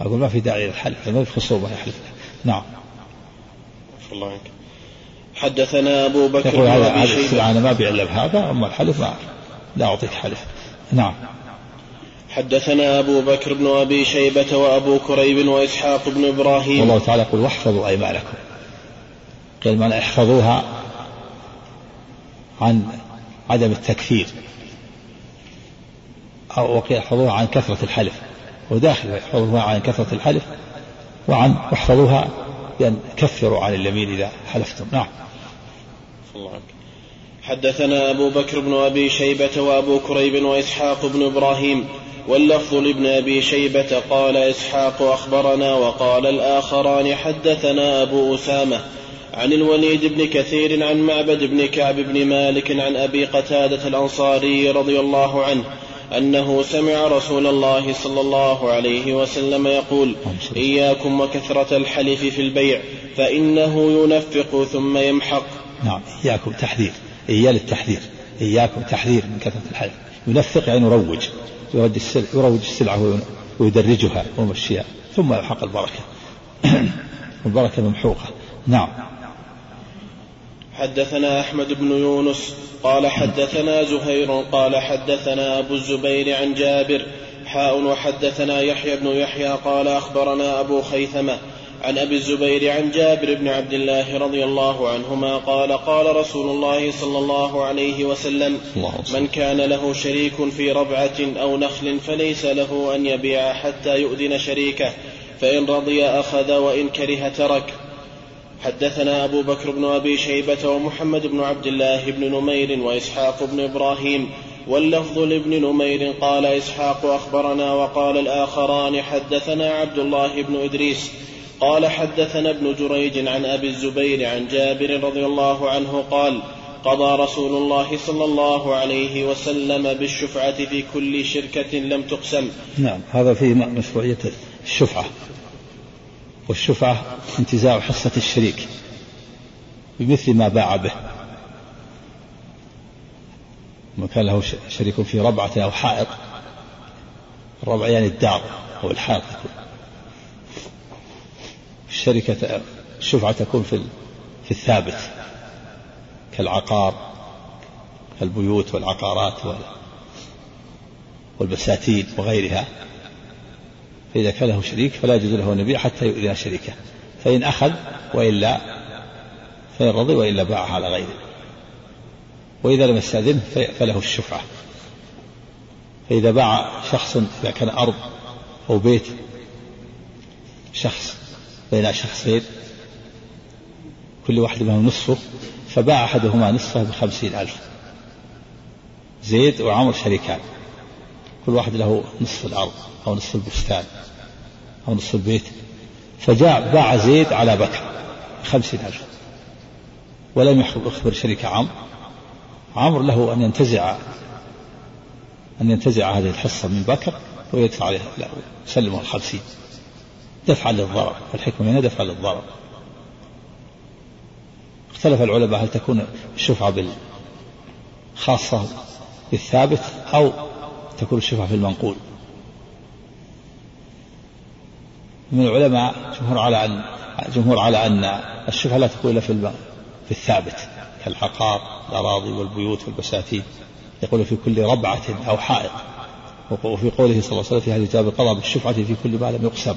B: أقول ما في داعي للحلف ما في خصومة يحلف نعم.
A: الله عنك. حدثنا أبو بكر
B: يقول هذا هذا أنا ما أبيع إلا بهذا أما الحلف ما لا أعطيك حلف. نعم.
A: حدثنا أبو بكر بن أبي شيبة وأبو كريب وإسحاق بن إبراهيم.
B: والله تعالى يقول واحفظوا أيمانكم. قيل معنى احفظوها عن عدم التكفير. أو احفظوها عن كثرة الحلف. وداخل احفظوها عن كثرة الحلف وعن واحفظوها بأن كفروا عن اليمين إذا حلفتم. نعم.
A: حدثنا أبو بكر بن أبي شيبة وأبو كريب وإسحاق بن إبراهيم واللفظ لابن أبي شيبة قال إسحاق أخبرنا وقال الآخران حدثنا أبو أسامة عن الوليد بن كثير عن معبد بن كعب بن مالك عن أبي قتادة الأنصاري رضي الله عنه أنه سمع رسول الله صلى الله عليه وسلم يقول إياكم وكثرة الحلف في البيع فإنه ينفق ثم يمحق.
B: نعم إياكم تحذير إياه للتحذير إياكم تحذير من كثرة الحلف. ينفق يعني يروج يروج السلع يروج السلعة ويدرجها ويمشيها ثم يلحق البركة. البركة ممحوقة. نعم.
A: حدثنا أحمد بن يونس قال حدثنا زهير قال حدثنا أبو الزبير عن جابر حاء وحدثنا يحيى بن يحيى قال أخبرنا أبو خيثمة عن أبي الزبير عن جابر بن عبد الله رضي الله عنهما قال قال رسول الله صلى الله عليه وسلم من كان له شريك في ربعة أو نخل فليس له أن يبيع حتى يؤذن شريكه فإن رضي أخذ وإن كره ترك. حدثنا أبو بكر بن أبي شيبة ومحمد بن عبد الله بن نمير وإسحاق بن إبراهيم واللفظ لابن نمير قال إسحاق أخبرنا وقال الآخران حدثنا عبد الله بن إدريس قال حدثنا ابن جريج عن أبي الزبير عن جابر رضي الله عنه قال قضى رسول الله صلى الله عليه وسلم بالشفعة في كل شركة لم تقسم.
B: نعم هذا فيه مشروعية الشفعة. والشفعة انتزاع حصة الشريك بمثل ما باع به. من كان له شريك في ربعة أو حائط. الربع يعني الدار أو الحائط. الشركة الشفعة تكون في في الثابت كالعقار كالبيوت والعقارات والبساتين وغيرها. فإذا كان له شريك فلا يجوز له أن يبيع حتى يؤذن شريكه. فإن أخذ وإلا فإن رضي وإلا باعها على غيره. وإذا لم يستأذنه فله الشفعة. فإذا باع شخص إذا كان أرض أو بيت شخص بين شخصين كل واحد منهم نصفه فباع أحدهما نصفه بخمسين ألف. زيد وعمر شريكان. كل واحد له نصف الأرض أو نصف البستان أو نصف البيت. فجاء باع زيد على بكر خمسين ألف ولم يخبر شريك عمرو. عمرو له أن ينتزع أن ينتزع هذه الحصة من بكر ويدفع عليه لا يسلمه الخمسين. دفعا للضرر الحكمة هنا دفعا للضرر. اختلف العلماء هل تكون الشفعة خاصة بالثابت أو تكون الشفعة في المنقول. من العلماء جمهور على أن جمهور على أن الشفعة لا تكون إلا في في الثابت كالعقار الأراضي والبيوت والبساتين يقول في كل ربعة أو حائط. وفي قوله صلى الله عليه وسلم في هذه قضى بالشفعة في كل ما لم يقسم.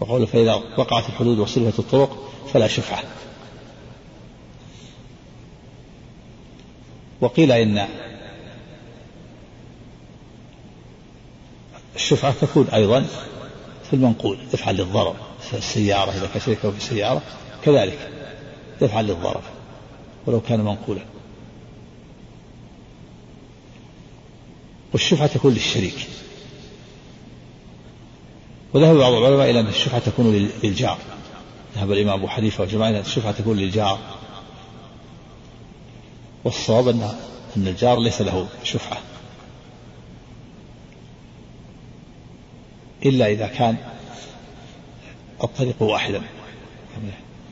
B: وقوله فإذا وقعت الحدود وصلت الطرق فلا شفعة. وقيل إن الشفعة تكون أيضا في المنقول دفعا للضرر السيارة إذا كان شريكه في سيارة كذلك دفعا للضرر ولو كان منقولا. والشفعة تكون للشريك. وذهب بعض العلماء إلى أن الشفعة تكون للجار. ذهب الإمام أبو حنيفة وجماعة أن الشفعة تكون للجار. والصواب أن أن الجار ليس له شفعة. إلا إذا كان الطريق واحدا.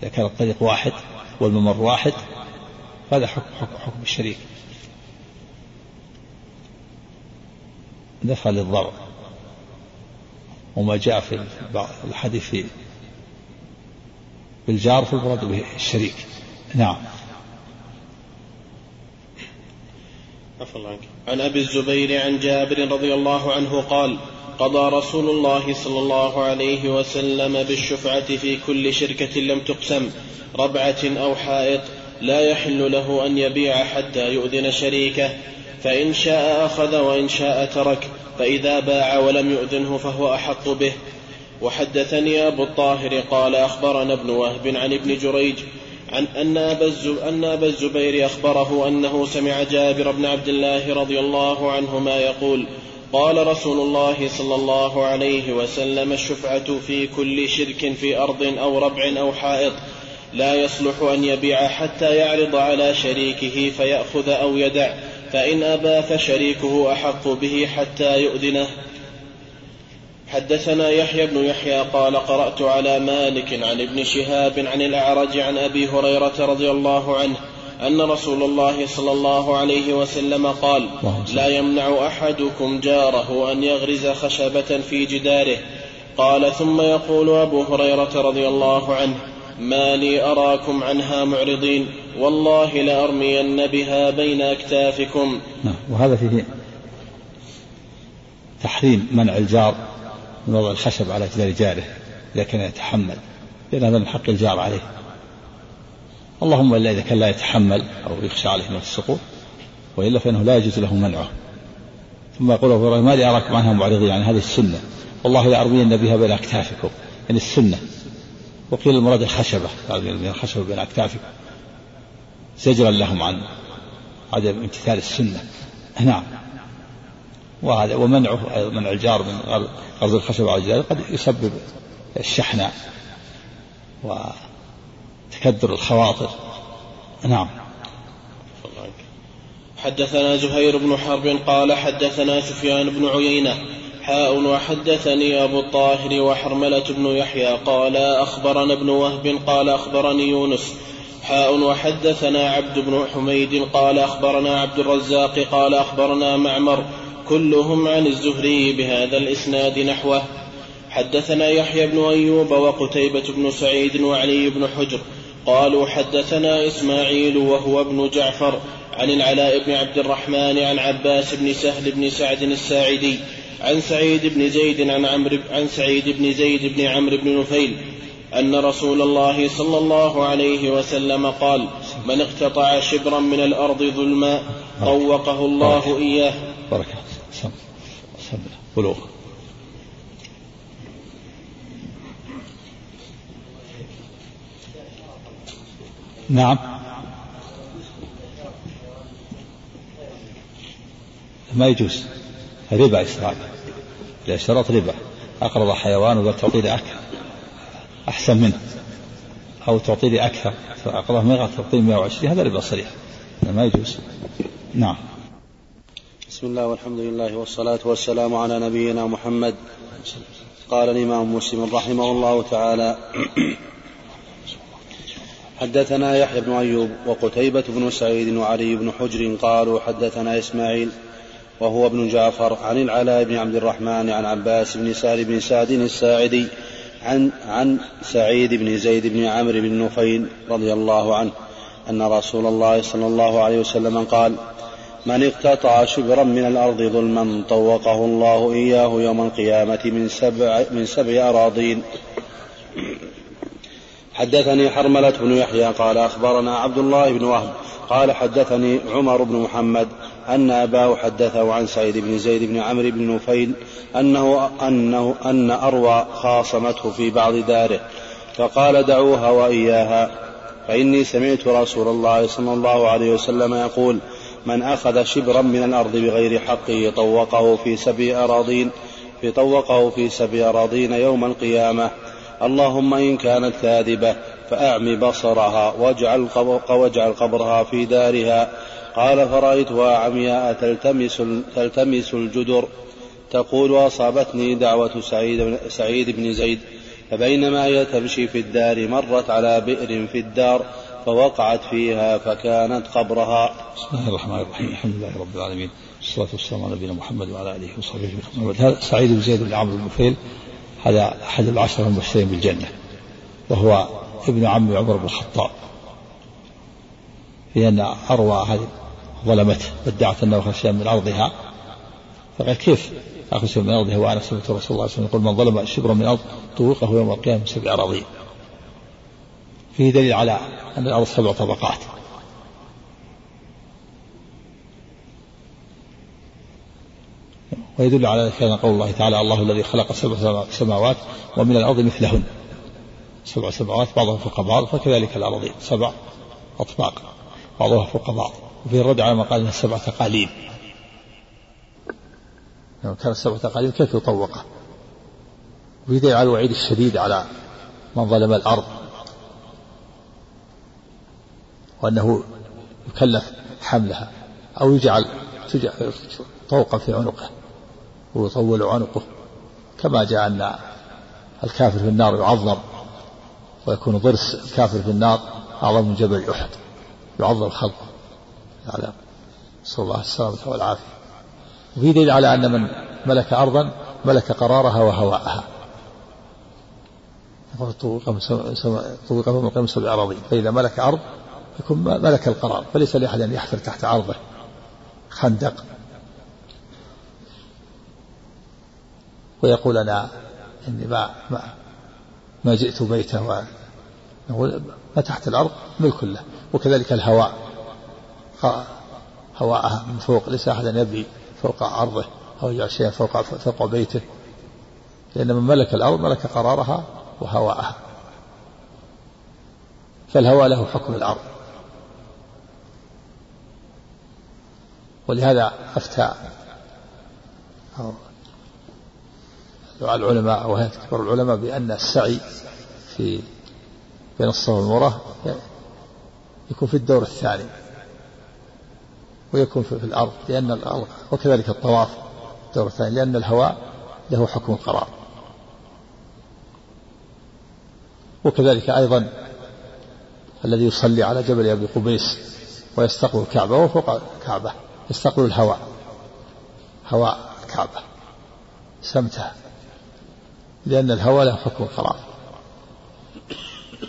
B: إذا كان الطريق واحد والممر واحد هذا حكم, حكم, حكم الشريك. دفع للضرر وما جاء في الحديث في بالجار فالمراد به الشريك. نعم.
A: الله عنك. عن أبي الزبير عن جابر رضي الله عنه قال قضى رسول الله صلى الله عليه وسلم بالشفعة في كل شركة لم تقسم ربعة أو حائط لا يحل له أن يبيع حتى يؤذن شريكه. فإن شاء أخذ وإن شاء ترك فإذا باع ولم يؤذنه فهو أحق به. وحدثني أبو الطاهر قال أخبرنا ابن وهب عن ابن جريج عن أن أبا, أن أبا الزبير أخبره أنه سمع جابر بن عبد الله رضي الله عنهما يقول قال رسول الله صلى الله عليه وسلم الشفعة في كل شرك في أرض أو ربع أو حائط. لا يصلح أن يبيع حتى يعرض على شريكه فيأخذ أو يدع فإن أبى فشريكه أحق به حتى يؤذنه. حدثنا يحيى بن يحيى قال قرأت على مالك عن ابن شهاب عن الأعرج عن أبي هريرة رضي الله عنه أن رسول الله صلى الله عليه وسلم قال لا يمنع أحدكم جاره أن يغرز خشبة في جداره. قال ثم يقول أبو هريرة رضي الله عنه ما لي أراكم عنها معرضين والله لأرمين بها بين أكتافكم.
B: نعم وهذا فيه تحريم منع الجار من وضع الخشب على جدار جاره إذا كان يتحمل لأن هذا من حق الجار عليه. اللهم إلا إذا كان لا يتحمل أو يخشى عليه من السقوط وإلا فإنه لا يجوز له منعه. ثم يقول أبو هريرة ما لي أراكم عنها معرضين يعني هذه السنة. والله لأرمين بها بين أكتافكم يعني السنة. وقيل المراد الخشبة يعني الخشبة بين أكتافكم. زجرا لهم عن عدم امتثال السنة. نعم. وهذا ومنعه منع الجار من غرز الخشب على الجدار قد يسبب الشحنة وتكدر الخواطر. نعم.
A: حدثنا زهير بن حرب قال حدثنا سفيان بن عيينة حاء وحدثني أبو الطاهر وحرملة بن يحيى قال أخبرنا ابن وهب قال أخبرني يونس حاء وحدثنا عبد بن حميد قال أخبرنا عبد الرزاق قال أخبرنا معمر كلهم عن الزهري بهذا الإسناد نحوه. حدثنا يحيى بن أيوب وقتيبة بن سعيد وعلي بن حجر قالوا حدثنا إسماعيل وهو ابن جعفر عن العلاء بن عبد الرحمن عن عباس بن سهل بن سعد الساعدي عن سعيد بن زيد عن عمرو عن سعيد بن زيد بن عمرو بن نفيل أن رسول الله صلى الله عليه وسلم قال من اقتطع شبرا من الأرض ظلما طوقه الله إياه.
B: بركة سم سم بلوغ. نعم. ما يجوز. ربا إسراف إذا اشترط ربا. أقرض حيوان وقال تعطي لي أكثر. أحسن منه. أو تعطي لي أكثر. فأقرضه ما تعطي 120 هذا ربا صريح. ما يجوز. نعم.
D: بسم الله والحمد لله والصلاة والسلام على نبينا محمد. قال الإمام مسلم رحمه الله تعالى حدثنا يحيى بن أيوب وقتيبة بن سعيد وعلي بن حجر قالوا حدثنا إسماعيل وهو ابن جعفر عن العلاء بن عبد الرحمن عن عباس بن سهل بن سعد الساعدي عن عن سعيد بن زيد بن عمرو بن نفيل رضي الله عنه أن رسول الله صلى الله عليه وسلم قال من اقتطع شبرا من الأرض ظلما طوقه الله إياه يوم القيامة من سبع, من سبع أراضين. حدثني حرملة بن يحيى قال أخبرنا عبد الله بن وهب قال حدثني عمر بن محمد أن أباه حدثه عن سعيد بن زيد بن عمرو بن نفيل أنه أنه أن أروى خاصمته في بعض داره فقال دعوها وإياها فإني سمعت رسول الله صلى الله عليه وسلم يقول من أخذ شبرا من الأرض بغير حقه طوقه في سبع أراضين طوقه في سبع أراضين يوم القيامة اللهم إن كانت كاذبة فأعم بصرها واجعل, واجعل قبرها في دارها. قال فرأيتها عمياء تلتمس, تلتمس الجدر. تقول أصابتني دعوة سعيد, سعيد بن زيد. فبينما هي تمشي في الدار مرت على بئر في الدار فوقعت فيها فكانت قبرها.
B: بسم الله الرحمن الرحيم. الحمد لله رب العالمين. والصلاة والسلام على نبينا محمد وعلى آله وصحبه أجمعين. هذا سعيد بن زيد بن عمرو بن نفيل. هذا أحد العشرة المبشرين بالجنة وهو ابن عم عمر بن الخطاب. لأن أروى هذه ظلمته وادعت أنه خشى من أرضها. فقال كيف أخشى من أرضها وأنا سمعت رسول الله صلى الله عليه وسلم يقول من ظلم شبرا من الأرض طوقه يوم القيامة سبع أراضين. فيه دليل على أن الأرض سبع طبقات. ويدل على ذلك قول الله تعالى الله الذي خلق سبع سماوات ومن الأرض مثلهن. سبع سماوات بعضها فوق بعض فكذلك الأرضين سبع أطباق بعضها فوق بعض. وفي الرد على ما قال إنها سبع تقاليد. لو كان سبع تقاليد كيف يطوقه وفي دليل على الوعيد الشديد على من ظلم الأرض. وأنه يكلف حملها أو يجعل طوقا في عنقه. ويطول عنقه كما جاء أن الكافر في النار يعظم ويكون ضرس الكافر في النار أعظم من جبل أحد يعظم خلقه. على نسأل الله السلامة والعافية. وفي دليل على أن من ملك أرضا ملك قرارها وهواءها. طوق من قيم سبع أراضين فإذا ملك أرض يكون ملك القرار فليس لأحد أن يحفر تحت عرضه خندق. ويقول أنا إني ما ما ما جئت بيته نقول ما تحت الأرض ملك له وكذلك الهواء. هواءها من فوق ليس أحد يبني فوق عرضه أو يجعل شيئا فوق فوق بيته لأن من ملك الأرض ملك قرارها وهواءها. فالهواء له حكم الأرض. ولهذا أفتى العلماء وهي كبار العلماء بأن السعي في بين الصفا والمروة يكون في الدور الثاني ويكون في الأرض لأن الأرض وكذلك الطواف الدور الثاني لأن الهواء له حكم القرار. وكذلك أيضا الذي يصلي على جبل أبي قبيس ويستقبل الكعبة وفوق الكعبة يستقبل الهواء هواء الكعبة سمتها لأن الهواء له حكم القرار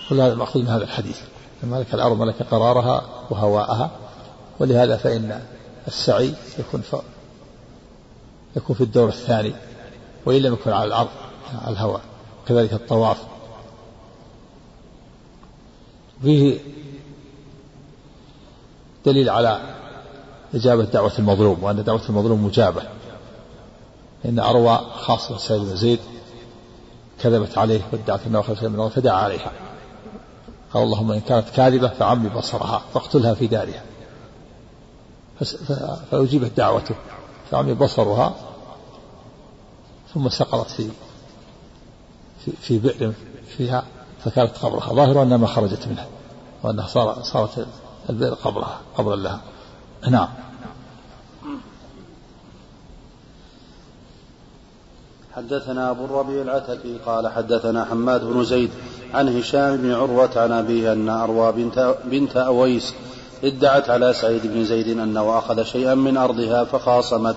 B: كل هذا مأخوذ من هذا الحديث. ملك الأرض ملك قرارها وهواءها ولهذا فإن السعي يكون ف... يكون في الدور الثاني وإن لم يكن على الأرض على الهواء. كذلك الطواف. فيه دليل على إجابة دعوة المظلوم وأن دعوة المظلوم مجابة. إن أروى خاصة سيد بن زيد كذبت عليه وادعت أنه خلف من فدعا عليها. قال اللهم إن كانت كاذبة فعمي بصرها فاقتلها في دارها. فأجيبت دعوته فعمي بصرها ثم سقطت في في, في بئر فيها فكانت قبرها. ظاهر أنها ما خرجت منها وأنها صار صارت البئر قبرها قبرا لها. نعم.
D: حدثنا أبو الربيع العتكي قال حدثنا حماد بن زيد عن هشام بن عروة عن أبيه أن أروى بنت, بنت أويس ادعت على سعيد بن زيد أنه أخذ شيئا من أرضها فخاصمت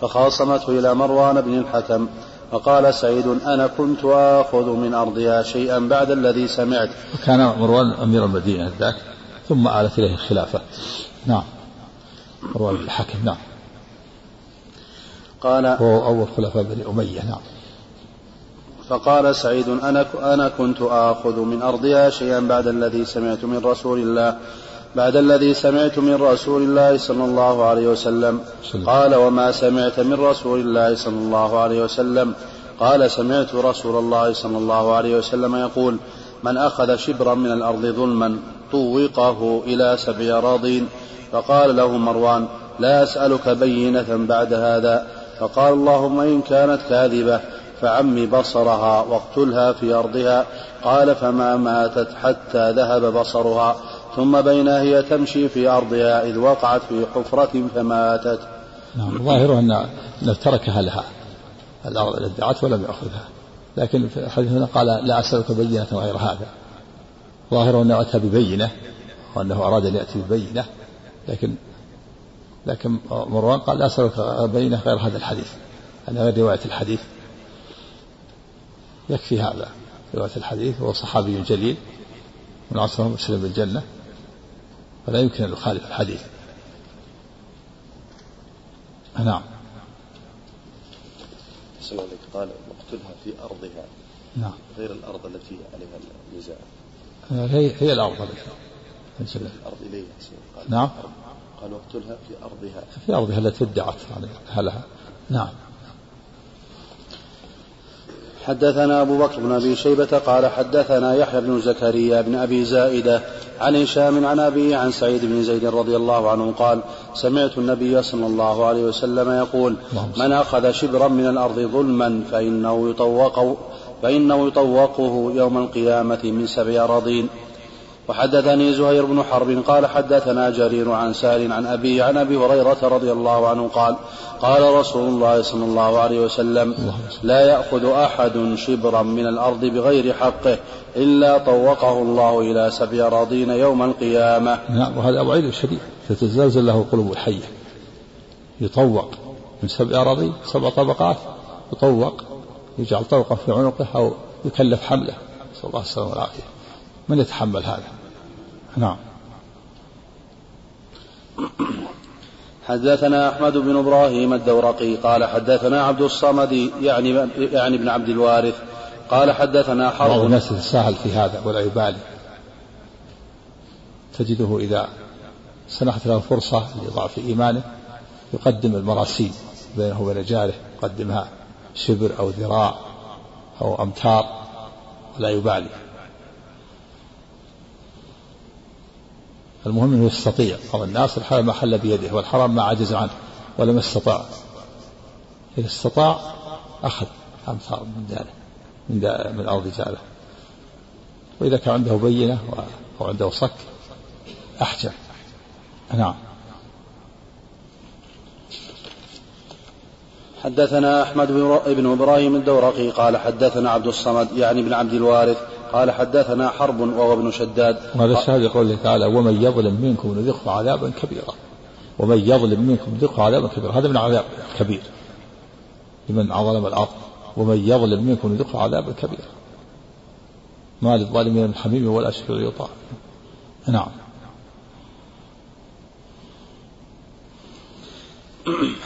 D: فخاصمته إلى مروان بن الحكم فقال سعيد أنا كنت آخذ من أرضها شيئا بعد الذي سمعت.
B: وكان مروان أمير المدينة ذاك ثم آلت إليه الخلافة. نعم. مروان بن الحكم نعم.
D: قال
B: هو أول خلفاء بني أمية نعم.
D: فقال سعيد أنا أنا كنت آخذ من أرضها شيئا بعد الذي سمعت من رسول الله بعد الذي سمعت من رسول الله صلى الله عليه وسلم. قال وما سمعت من رسول الله صلى الله عليه وسلم. قال سمعت رسول الله صلى الله عليه وسلم يقول من أخذ شبرا من الأرض ظلما طوقه إلى سبع أراضين. فقال له مروان لا أسألك بينة بعد هذا. فقال اللهم إن كانت كاذبة فعم بصرها واقتلها في أرضها. قال فما ماتت حتى ذهب بصرها. ثم بينا هي تمشي في أرضها إذ وقعت في حفرة فماتت.
B: نعم ظاهره أن تركها لها. الأرض ادعت ولم يأخذها. لكن في الحديث هنا قال لا أسألك بينة غير هذا. ظاهره أنه أتى ببينة وأنه أراد أن يأتي ببينة لكن لكن مروان قال لا أسألك بينة غير هذا الحديث هذا غير رواية الحديث. يكفي هذا رواية الحديث هو صحابي جليل من عصره مسلم بالجنة فلا يمكن أن يخالف الحديث. نعم.
D: قال مقتلها في أرضها.
B: نعم.
D: غير الأرض التي عليها النزاع.
B: هي هي الأرض. التي
D: الأرض إليها
B: نعم.
D: قال اقتلها في أرضها.
B: في أرضها التي ادعت أهلها نعم.
D: حدثنا أبو بكر بن أبي شيبة قال حدثنا يحيى بن زكريا بن أبي زائدة عن هشام عن أبيه عن سعيد بن زيد رضي الله عنه قال سمعت النبي صلى الله عليه وسلم يقول من أخذ شبرا من الأرض ظلما فإنه يطوق فإنه يطوقه يوم القيامة من سبع أراضين وحدثني زهير بن حرب قال حدثنا جرير عن سال عن أبي عن أبي هريرة رضي الله عنه قال قال رسول الله صلى الله عليه وسلم لا يأخذ أحد شبرا من الأرض بغير حقه إلا طوقه الله إلى سبع أراضين يوم القيامة.
B: نعم وهذا وعيد شديد. تتزلزل له قلوب الحية. يطوق من سبع أراضين سبع طبقات يطوق يجعل طوقا في عنقه أو يكلف حمله. نسأل الله السلامة والعافية. من يتحمل هذا؟ نعم.
D: حدثنا أحمد بن إبراهيم الدورقي قال حدثنا عبد الصمد يعني يعني ابن عبد الوارث قال حدثنا حرب.
B: بعض الناس يتساهل في هذا ولا يبالي تجده إذا سنحت له فرصة لضعف إيمانه يقدم المراسيل بينه وبين جاره يقدمها شبر أو ذراع أو أمتار ولا يبالي. المهم أنه يستطيع. بعض الناس الحلال ما حل بيده والحرام ما عجز عنه ولم يستطع. إذا استطاع أخذ أمثال من ذلك من, من أرض جاله وإذا كان عنده بينة أو عنده صك أحجم نعم.
D: حدثنا أحمد بن إبراهيم الدورقي قال حدثنا عبد الصمد يعني بن عبد الوارث قال حدثنا حرب وهو ابن شداد.
B: وهذا الشاهد قوله تعالى ومن يظلم منكم نذقه عذابا كبيرا. ومن يظلم منكم نذقه عذابا كبيرا. هذا من عذاب كبير. لمن ظلم الأرض. ومن يظلم منكم نذقه عذابا كبيرا. ما للظالمين من حميم ولا شفيع يطاع. نعم.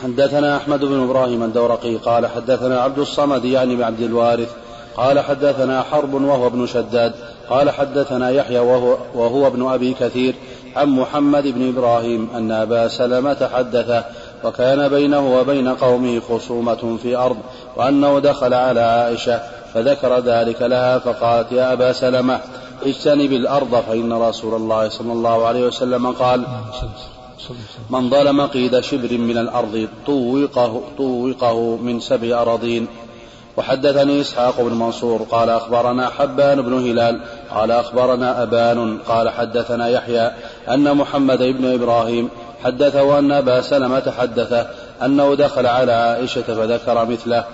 D: حدثنا أحمد بن إبراهيم الدورقي قال حدثنا عبد الصمد يعني بعبد الوارث قال حدثنا حرب وهو ابن شداد. قال حدثنا يحيى وهو, وهو ابن أبي كثير عن محمد بن إبراهيم أن أبا سلمة حدثه وكان بينه وبين قومه خصومة في أرض وأنه دخل على عائشة فذكر ذلك لها فقالت يا أبا سلمة اجتنب الأرض فإن رسول الله صلى الله عليه وسلم قال من ظلم قيد شبر من الأرض طوقه, طوقه من سبع أراضين. وحدثني إسحاق بن منصور قال أخبرنا حبان بن هلال قال أخبرنا أبان قال حدثنا يحيى أن محمد بن إبراهيم حدثه أن أبا سلمة حدثه أنه دخل على عائشة فذكر مثله.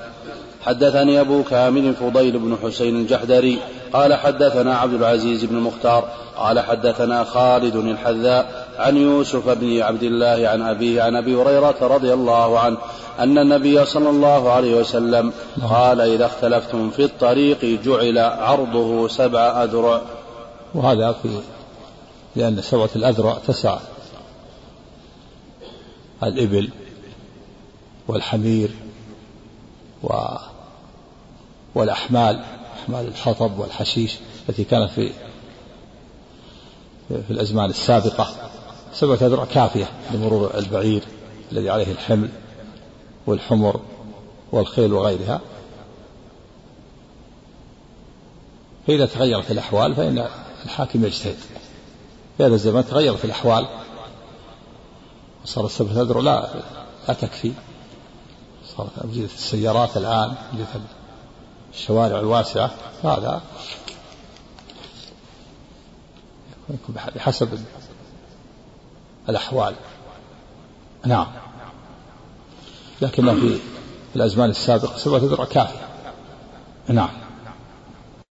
D: حدثني أبو كامل فضيل بن حسين الجحدري قال حدثنا عبد العزيز بن المختار قال حدثنا خالد الحذاء عن يوسف بن عبد الله عن أبيه عن أبي هريرة رضي الله عنه أن النبي صلى الله عليه وسلم قال إذا اختلفتم في الطريق جعل عرضه سبع أذرع.
B: وهذا في لأن سبعة الأذرع تسع. الإبل والحمير و والأحمال أحمال الحطب والحشيش التي كانت في في الأزمان السابقة. سبعة أذرع كافية لمرور البعير الذي عليه الحمل والحمر والخيل وغيرها. فإذا تغيرت الأحوال فإن الحاكم يجتهد. في هذا الزمان تغيرت الأحوال وصارت سبعة أذرع لا لا تكفي. صارت أمجدة السيارات الآن أمجدة الشوارع الواسعة هذا يكون بحسب الأحوال. نعم. لكن في الأزمان السابقة سبعة ذرع كافية. نعم.